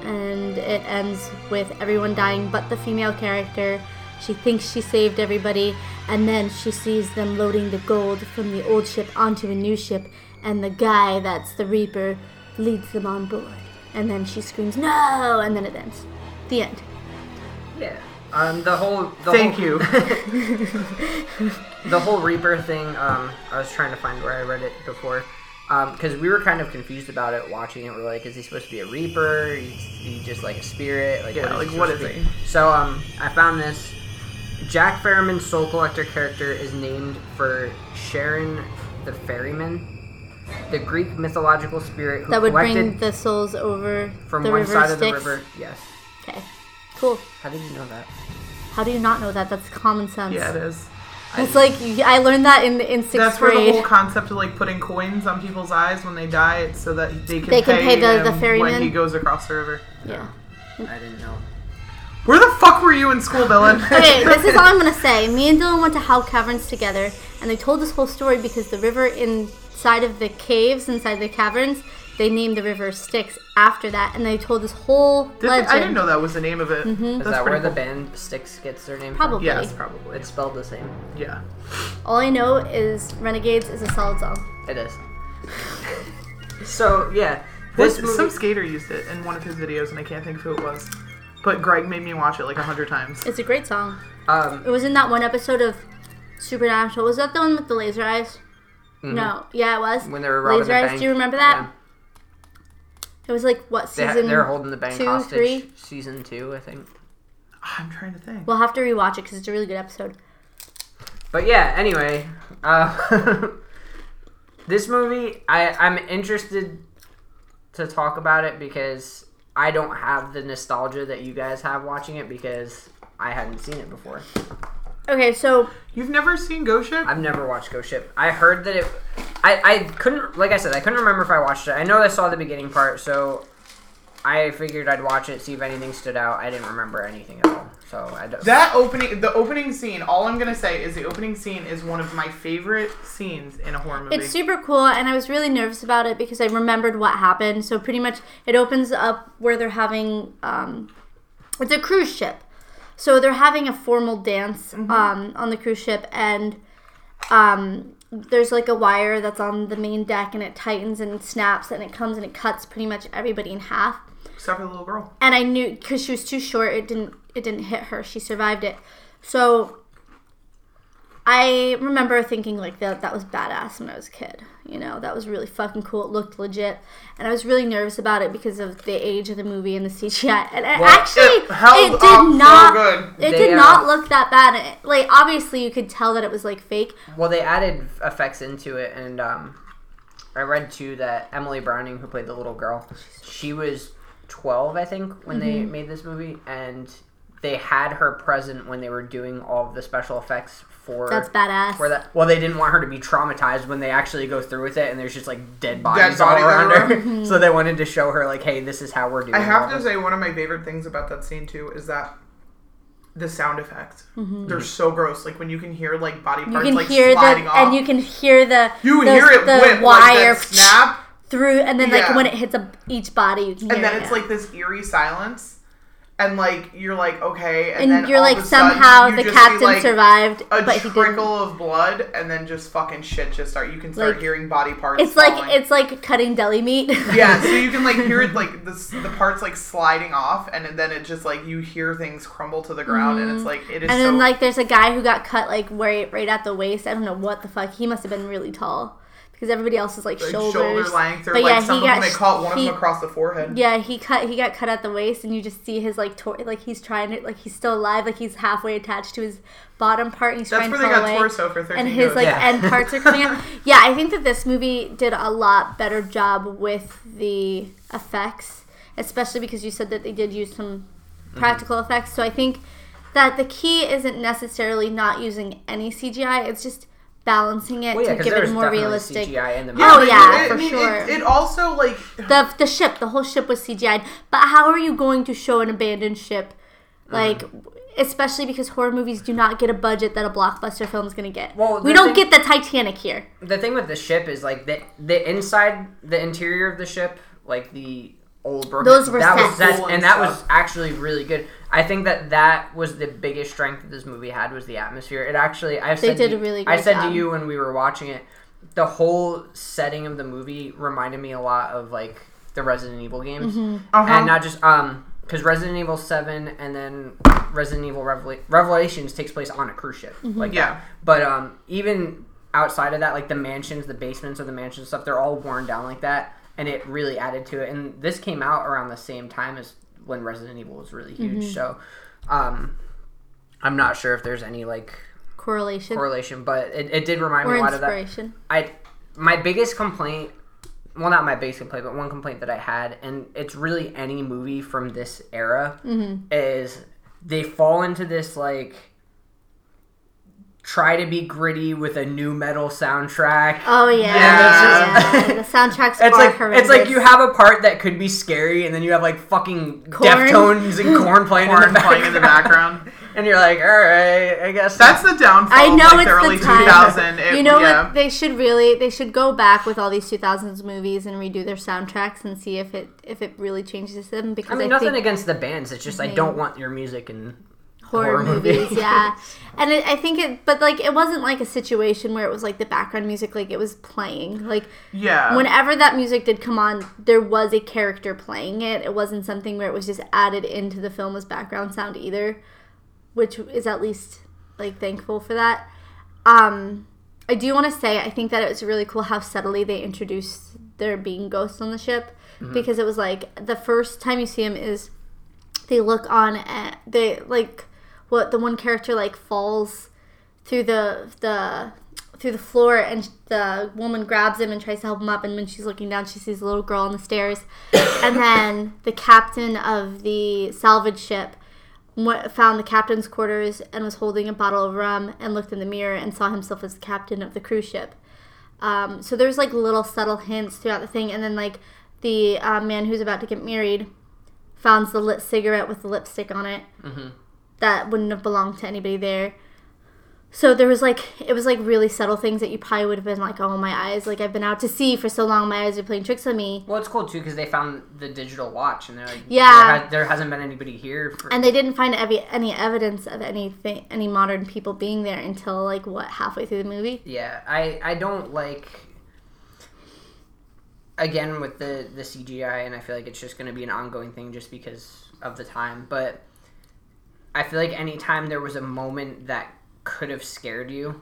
And it ends with everyone dying but the female character. She thinks she saved everybody, and then she sees them loading the gold from the old ship onto a new ship, and the guy that's the Reaper leads them on board. And then she screams, No! And then it ends. The end. Yeah. Um, the whole. The Thank whole, you. the whole Reaper thing. Um, I was trying to find where I read it before. Um, because we were kind of confused about it watching it. We're like, is he supposed to be a Reaper? Is he just like a spirit? Like, Yeah, what like, what supposed to he? be? So, um, I found this. Jack Ferriman's Soul Collector character is named for Charon the Ferryman, the Greek mythological spirit who That would collected bring the souls over from the one river side of the river. Yes. Okay. Cool. How did you know that? How do you not know that? That's common sense. yeah, it is. It's like I learned that in in sixth That's where the whole concept of like putting coins on people's eyes when they die, it's so that they can, They can pay the- the ferryman. when he goes across the river. yeah. I didn't know. Where the fuck were you in school, Dylan? Okay, this is all I'm gonna say. Me and Dylan went to Howe Caverns together, and they told this whole story because the river inside of the caves, inside the caverns, they named the river Styx after that, and they told this whole Did they- legend. I didn't know that was the name of it. Is That's that where pretty the band Styx gets their name Probably. Yes, probably. from? It's spelled the same. Yeah. All I know is Renegades is a solid song. It is. so yeah, This this movie. some skater used it in one of his videos, and I can't think of who it was. But Greg made me watch it like a hundred times. It's a great song. um, It was in that one episode of Supernatural. Was that the one with the laser eyes? No. Yeah, it was. When they were robbing laser the eyes. Do you remember that? Yeah. It was like what season? they're holding the bank two, hostage. three? Season two, I think. I'm trying to think. We'll have to rewatch it because it's a really good episode. But yeah, anyway, uh, this movie, I I'm interested to talk about it because I don't have the nostalgia that you guys have watching it because I hadn't seen it before. Okay, so You've never seen Ghost Ship? I've never watched Ghost Ship. I heard that it. I, I couldn't, like I said, I couldn't remember if I watched it. I know I saw the beginning part, so I figured I'd watch it, see if anything stood out. I didn't remember anything at all, so I don't. That opening, the opening scene. All I'm gonna say is the opening scene is one of my favorite scenes in a horror movie. it's super cool, and I was really nervous about it because I remembered what happened. So pretty much, it opens up where they're having um, it's a cruise ship, so they're having a formal dance um, on the cruise ship, and um, there's like a wire that's on the main deck, and it tightens and snaps, and it comes and it cuts pretty much everybody in half. Except for the little girl. and I knew because she was too short, it didn't it didn't hit her. She survived it. So I remember thinking like that that was badass when I was a kid. You know, that was really fucking cool. It looked legit, and I was really nervous about it because of the age of the movie and the CGI. And it Well, actually, it it, did up so not. good. It They, did uh, not look that bad. It- like obviously, you could tell that it was like fake. Well, they added effects into it, and um, I read too that Emily Browning, who played the little girl, she was 12, I think, when they Mm-hmm. made this movie, and they had her present when they were doing all of the special effects for That's badass. for that. Well, they didn't want her to be traumatized when they actually go through with it, and there's just like dead bodies Dead bodies all around her. everywhere. so they wanted to show her like, hey, this is how we're doing. I have to this. say, one of my favorite things about that scene too is that the sound effects. Mm-hmm. They're so gross. Like when you can hear like body parts you parts can like hear the off. and you can hear the You the, hear it the whip wire like snap, through, and then like when it hits a, each body, you can hear and then it, it's yeah. like this eerie silence, and like you're like okay, and, and you're like somehow you the just see, captain like, survived, A but he trickle didn't. of blood, and then just fucking shit just start. You can start Like, hearing body parts. It's like it's like cutting deli meat. yeah, so you can like hear it like the the parts like sliding off, and then it just like you hear things crumble to the ground, and it's like it is Mm-hmm. And so then like there's a guy who got cut like right right at the waist. I don't know what the fuck. He must have been really tall because everybody else is like, like shoulders. shoulder length, or But like yeah, some he of them got they caught one he- of them across the forehead. Yeah, he cut he got cut at the waist, and you just see his like tor- like he's trying to like he's still alive, like he's halfway attached to his bottom part, and he's That's trying where to they pull got away. torso for thirteen and his goes. like Yeah. end parts are coming out. Yeah, I think that this movie did a lot better job with the effects, especially because you said that they did use some mm-hmm. practical effects. So I think that the key isn't necessarily not using any CGI; it's just balancing it Well, yeah, to give it more realistic. CGI in the movie. Oh, but yeah, it- for I mean, sure. It, it also like the the ship, the whole ship was CGI'd. But how are you going to show an abandoned ship? Mm-hmm. Like, especially because horror movies do not get a budget that a blockbuster film is going to get. Well, we don't thing- get the Titanic here. the thing with the ship is like the the inside the interior of the ship like the old broken Those were that was that's, Cool and and that was actually really good i think that that was the biggest strength that this movie had was the atmosphere it actually i They said did to, a really i said job. to you when we were watching it the whole setting of the movie reminded me a lot of like the resident evil games Mm-hmm. Uh-huh. and not just um because resident evil 7 and then resident evil Revela- revelations takes place on a cruise ship Mm-hmm. like Yeah. that. but um even outside of that like the mansions the basements of the mansions and stuff they're all worn down like that and it really added to it and this came out around the same time as when resident evil was really huge Mm-hmm. so um i'm not sure if there's any like Correlation correlation but it, it did remind or me a lot of that. I my biggest complaint well not my biggest complaint but one complaint that I had and it's really any movie from this era Mm-hmm. is they fall into this like try to be gritty with a new metal soundtrack. Oh yeah, Yeah. yeah. the soundtracks It's like horrendous. it's like you have a part that could be scary, and then you have like fucking Korn. Deftones and Korn playing in the playing in the background, background. and you're like, all right, I guess That's the downfall. I know of, like, it's the early the time. 2000. It, you know yeah. what? They should really they should go back with all these 2000s movies and redo their soundtracks and see if it if it really changes them because I I, nothing think against the bands. It's just I don't want your music in horror, horror movies, yeah. And it, I think it, but like it wasn't like a situation where it was like the background music, like it was playing. Like Yeah. whenever that music did come on, there was a character playing it. It wasn't something where it was just added into the film as background sound either, which is at least like thankful for that. Um, I do want to say I think that it was really cool how subtly they introduced there being ghosts on the ship because it was like the first time you see them is they look on at they like what the one character like falls through the the through the floor and the woman grabs him and tries to help him up and when she's looking down she sees a little girl on the stairs. And then the captain of the salvage ship found the captain's quarters and was holding a bottle of rum and looked in the mirror and saw himself as the captain of the cruise ship. Um, so there's like little subtle hints throughout the thing and then like the uh, man who's about to get married found the lit cigarette with the lipstick on it that wouldn't have belonged to anybody there. So there was like it was like really subtle things that you probably would have been like, oh my eyes, like I've been out to sea for so long, my eyes are playing tricks on me. Well, it's cool too because they found the digital watch, and they're like, Yeah. there, ha- there hasn't been anybody here. For, And they didn't find any any evidence of anything any modern people being there until like what halfway through the movie. yeah, I I don't like. Again, with the the CGI, and I feel like it's just going to be an ongoing thing just because of the time. But I feel like anytime there was a moment that could have scared you,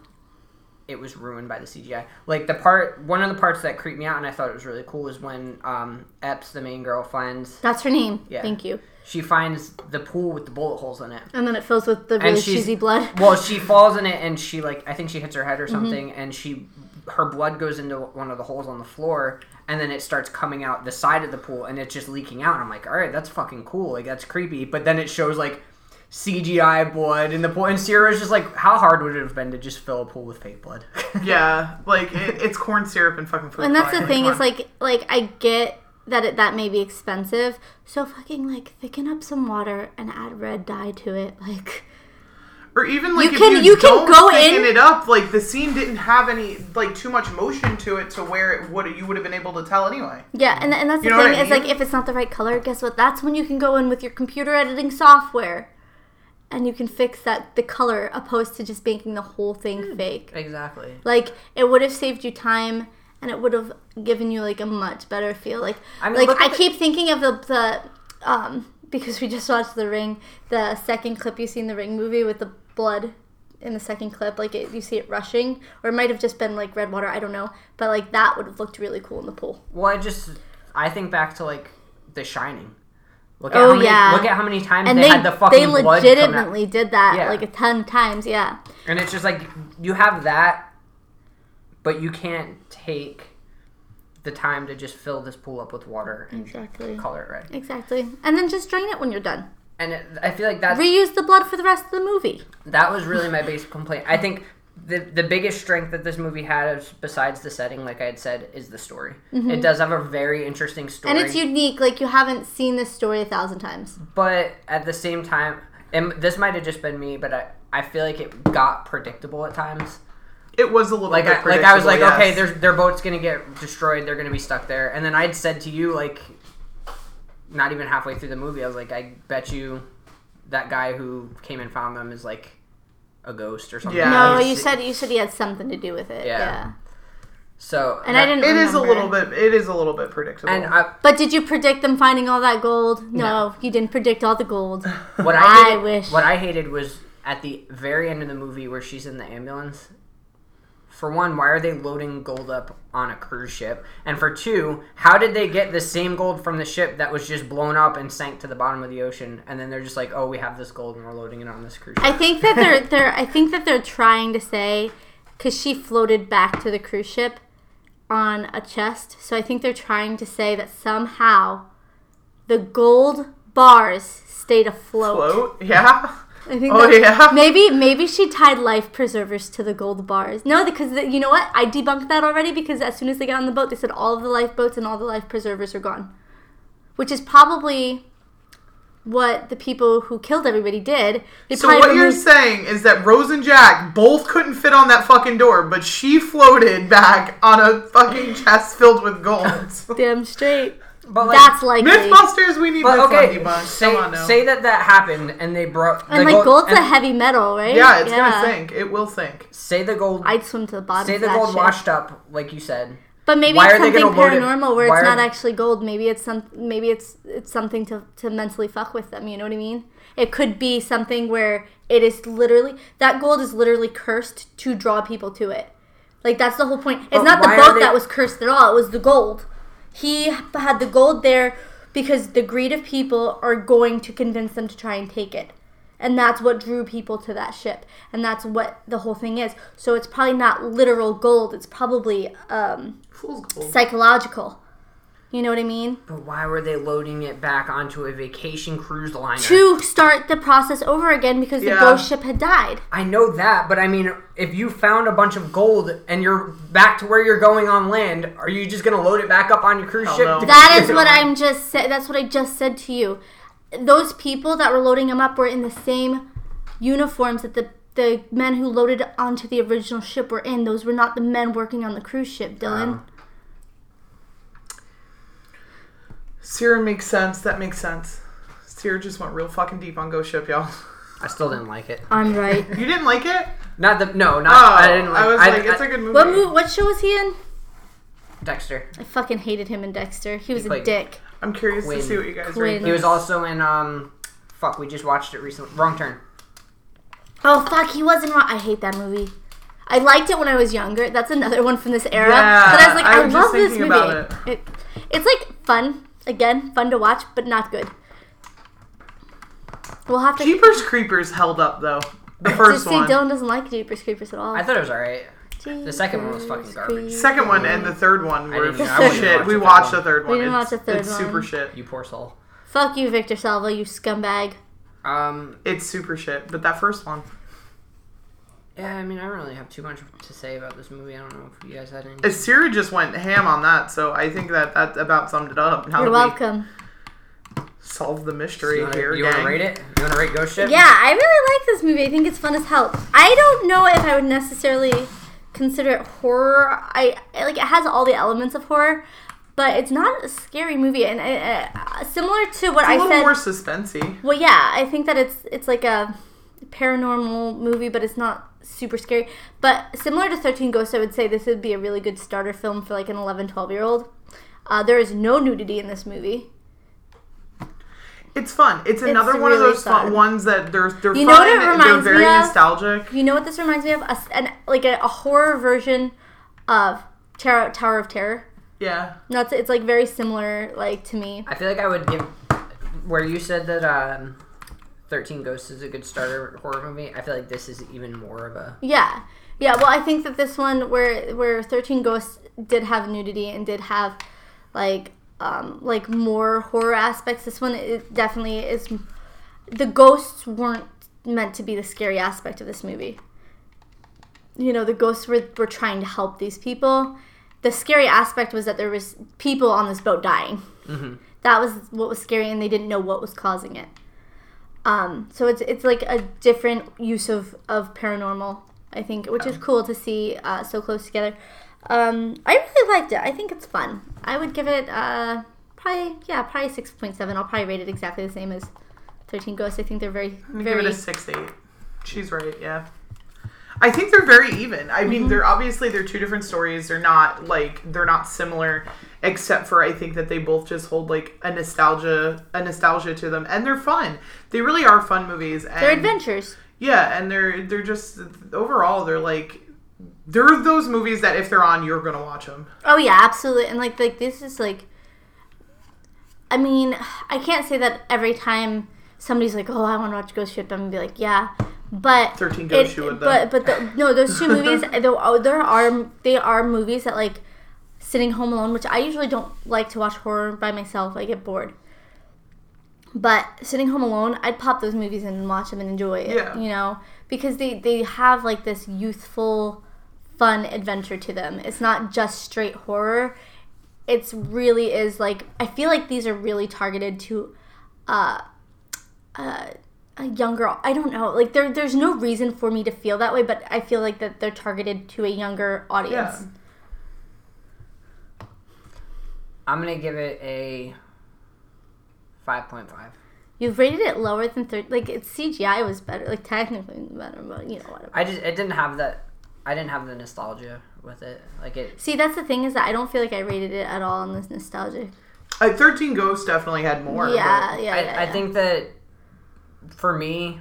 it was ruined by the CGI. Like the part, one of the parts that creeped me out, and I thought it was really cool, is when um, Epps, the main girl, finds That's her name. Yeah. Thank you. she finds the pool with the bullet holes in it. And then it fills with the really cheesy blood. Well, she falls in it and she like I think she hits her head or Mm-hmm. something, and she her blood goes into one of the holes on the floor, and then it starts coming out the side of the pool, and it's just leaking out. And I'm like, all right, that's fucking cool. Like that's creepy. But then it shows like CGI blood in the pool, and Sierra's just like, how hard would it have been to just fill a pool with fake blood? Yeah, like it, it's corn syrup and fucking food. And that's the coloring. thing Come is like like I get that it, that may be expensive. So fucking like thicken up some water and add red dye to it. Like or even like You if can- you, you can don't go in- it up, like the scene didn't have any like too much motion to it to where it would you would have been able to tell anyway. yeah, and and that's You the know thing I is like if it's not the right color, guess what? That's when you can go in with your computer editing software. And you can fix that the color opposed to just making the whole thing fake. exactly. Like it would have saved you time and it would have given you like a much better feel. Like I mean, like I the- keep thinking of the the um because we just watched The Ring, the second clip you see in the Ring movie with the blood in the second clip, like it, you see it rushing, or it might have just been like red water. I don't know, but like that would have looked really cool in the pool. Well, I just I think back to like The Shining. Look at Oh, how many, yeah. Look at how many times And they, they had the fucking they blood come out. legitimately did that Yeah. like a ton of times. Yeah, And it's just like you have that, but you can't take the time to just fill this pool up with water and exactly, color it red. exactly. And then just drain it when you're done. And it, I feel like that Reuse the blood for the rest of the movie. that was really my basic complaint. I think the the biggest strength that this movie has, besides the setting, like I had said, is the story. It does have a very interesting story, Mm-hmm. And it's unique. Like you haven't seen this story a thousand times. but at the same time, and this might have just been me, but I, I feel like it got predictable at times. It was a little like bit I, like I was like, predictable, okay, yes. their their boat's gonna get destroyed. They're gonna be stuck there. And then I'd said to you like, not even halfway through the movie, I was like, I bet you that guy who came and found them is like a ghost or something. Yeah. No, He's- you said you said he had something to do with it. Yeah. Yeah. so. And I didn't. It is a little bit. It is a little bit predictable. And I, But did you predict them finding all that gold? No, No. you didn't predict all the gold. what I, I wish. What I hated was at the very end of the movie where she's in the ambulance. For one, why are they loading gold up on a cruise ship? And for two, how did they get the same gold from the ship that was just blown up and sank to the bottom of the ocean? And then they're just like, "Oh, we have this gold and we're loading it on this cruise ship." I think that they're they're I think that they're trying to say because she floated back to the cruise ship on a chest. So I think they're trying to say that somehow the gold bars stayed afloat. float. Yeah. I think Oh, yeah? maybe maybe she tied life preservers to the gold bars. No, because the, you know what? I debunked that already because as soon as they got on the boat, they said all of the lifeboats and all the life preservers are gone, which is probably what the people who killed everybody did. So what you're saying is that Rose and Jack both couldn't fit on that fucking door, but she floated back on a fucking chest filled with gold. damn straight. But like, That's likely. Mythbusters, we need but myth okay, debunked. say, Come on now. say that that happened and they brought And like gold, gold's a heavy metal, right? yeah, it's gonna sink. It will sink. Say the gold. I'd swim to the bottom. say of the that gold shit. washed up, like you said. But maybe Why it's are they something gonna load it- paranormal where why it's are- not actually gold. Maybe it's some. Maybe it's it's something to to mentally fuck with them. You know what I mean? It could be something where it is literally that gold is literally cursed to draw people to it. Like that's the whole point. It's But not the why are boat they- that was cursed at all. It was the gold. He had the gold there because the greed of people are going to convince them to try and take it. And that's what drew people to that ship. And that's what the whole thing is. So it's probably not literal gold. It's probably um, psychological. You know what I mean? But why were they loading it back onto a vacation cruise liner? To start the process over again because the ghost ship had died. I know that, but I mean, if you found a bunch of gold and you're back to where you're going on land, are you just gonna load it back up on your cruise Hell ship? no. That is what I'm just sa- that's what I just said to you. Those people that were loading them up were in the same uniforms that the the men who loaded onto the original ship were in. Those were not the men working on the cruise ship, Dylan. Oh. Sierra makes sense. That makes sense. Sierra just went real fucking deep on Ghost Ship, y'all. I still didn't like it. I'm right. You didn't like it? Not the no, not Oh, I didn't like. I was I, like, it's I- a good movie. what mo- what show was he in? Dexter. I fucking hated him in Dexter. He was a dick. I'm curious Quinn. to see what you guys Quinn. rate. He was also in um, fuck. We just watched it recently. Wrong Turn. Oh fuck, he wasn't wrong. I hate that movie. I liked it when I was younger. That's another one from this era. Yeah, but I was like, I I, was just love this thinking movie. about It. it's like fun. Again, fun to watch, but not good. We'll have to. Jeepers Creepers held up though. The Just first see, one. Dylan doesn't like Jeepers Creepers at all. I thought it was alright. The second one was fucking garbage. Second one and the third one I were didn't- I wouldn't shit. watch We the third watched one. the third We one. didn't it's, watch the third it's super shit. You poor soul. Fuck you, Victor Salva, you scumbag. Um, It's super shit. But that first one, yeah, I mean, I don't really have too much to say about this movie. I don't know if you guys had any. Sierra just went ham on that. So I think that that about summed it up. Now You're that we welcome. solved the mystery you wanna, here, you wanna rate it? You wanna rate Ghost Ship? Yeah, I really like this movie. I think it's fun as hell. I don't know if I would necessarily consider it horror. I I- like it has all the elements of horror, but it's not a scary movie. And uh, uh, similar to what It's a I little said. more suspensey. Well, yeah, I think that it's it's like a paranormal movie, but it's not super scary. But similar to 13 Ghosts, I would say this would be a really good starter film for like an 11, 12 year old. Uh, there is no nudity in this movie. It's fun. It's another one of those fun fun. ones that they're they're You know what it they're reminds very me of? nostalgic. You know what this reminds me of? A, an, like a, a horror version of Terror, Tower of Terror. Yeah. No, it's, it's like very similar, like to me. I feel like I would give where you said that um, Thirteen Ghosts is a good starter horror movie. I feel like this is even more of a. Yeah, yeah. Well, I think that this one, where where Thirteen Ghosts did have nudity and did have like um, like more horror aspects, this one it definitely is. The ghosts weren't meant to be the scary aspect of this movie. You know, the ghosts were were trying to help these people. The scary aspect was that there was people on this boat dying. That was what was scary, and they didn't know what was causing it. Um, so it's it's like a different use of of paranormal, I think, which is cool to see uh, so close together. Um, I really liked it. I think it's fun. I would give it uh, probably yeah probably six point seven. I'll probably rate it exactly the same as Thirteen Ghosts. I think they're very very give it a six eight. She's right, yeah. I think they're very even. I Mm-hmm. mean, they're obviously they're two different stories. They're not like they're not similar, except for I think that they both just hold like a nostalgia, a nostalgia to them, and they're fun. They really are fun movies. And, they're adventures. Yeah, and they're they're just overall they're like they're those movies that if they're on, you're gonna watch them. Oh yeah, absolutely. And like like this is like I mean, I can't say that every time somebody's like, "Oh, I want to watch Ghost Ship," I'm gonna be like, "Yeah." But 13 Ghosts you would, but but the, no, those two movies, though, oh, there are they are movies that like sitting home alone, which I usually don't like to watch horror by myself. I get bored. But sitting home alone, I'd pop those movies in and watch them and enjoy it. Yeah. You know, because they they have like this youthful, fun adventure to them. It's not just straight horror. It's really is like I feel like these are really targeted to, uh, uh, a younger. I don't know. Like there there's no reason for me to feel that way, but I feel like that they're targeted to a younger audience. Yeah. I'm gonna give it a five point five. You've rated it lower than thirty. Like it's CGI was better. Like technically better, but you know whatever. I just it didn't have that. I didn't have the nostalgia with it. Like it. See, that's the thing is that I don't feel like I rated it at all on this nostalgia. Uh, Thirteen Ghosts definitely had more. yeah, but- yeah, I, yeah, I yeah. think that for me,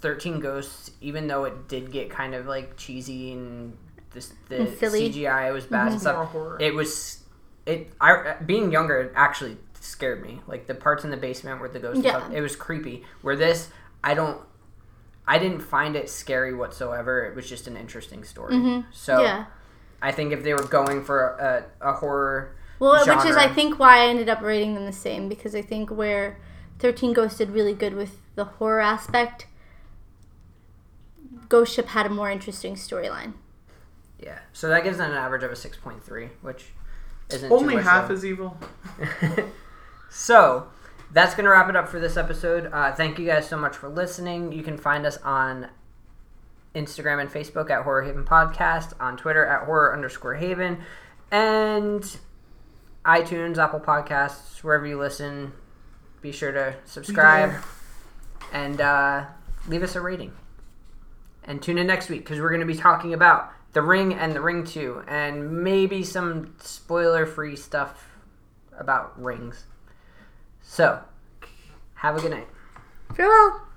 Thirteen Ghosts, even though it did get kind of like cheesy and this the And silly. Mm-hmm. CGI was bad and stuff, horror. it was it. I being younger it actually scared me. Like the parts in the basement where the ghosts, and Yeah. stuff, it was creepy. Where this, I don't. I didn't find it scary whatsoever. It was just an interesting story. So Mm-hmm. yeah. I think if they were going for a, a horror, Well, which is I think why I ended up rating them the same because I think where Thirteen Ghosts did really good with the horror aspect, Ghost Ship had a more interesting storyline. yeah. So that gives it an average of a six point three, which isn't too Only much half low. as evil. so that's gonna wrap it up for this episode. Uh, thank you guys so much for listening. You can find us on Instagram and Facebook at Horror Haven Podcast, on Twitter at Horror underscore Haven, and iTunes, Apple Podcasts, wherever you listen. Be sure to subscribe and uh, leave us a rating. And tune in next week because we're going to be talking about The Ring and The Ring 2 and maybe some spoiler free stuff about rings. So, have a good night. Farewell.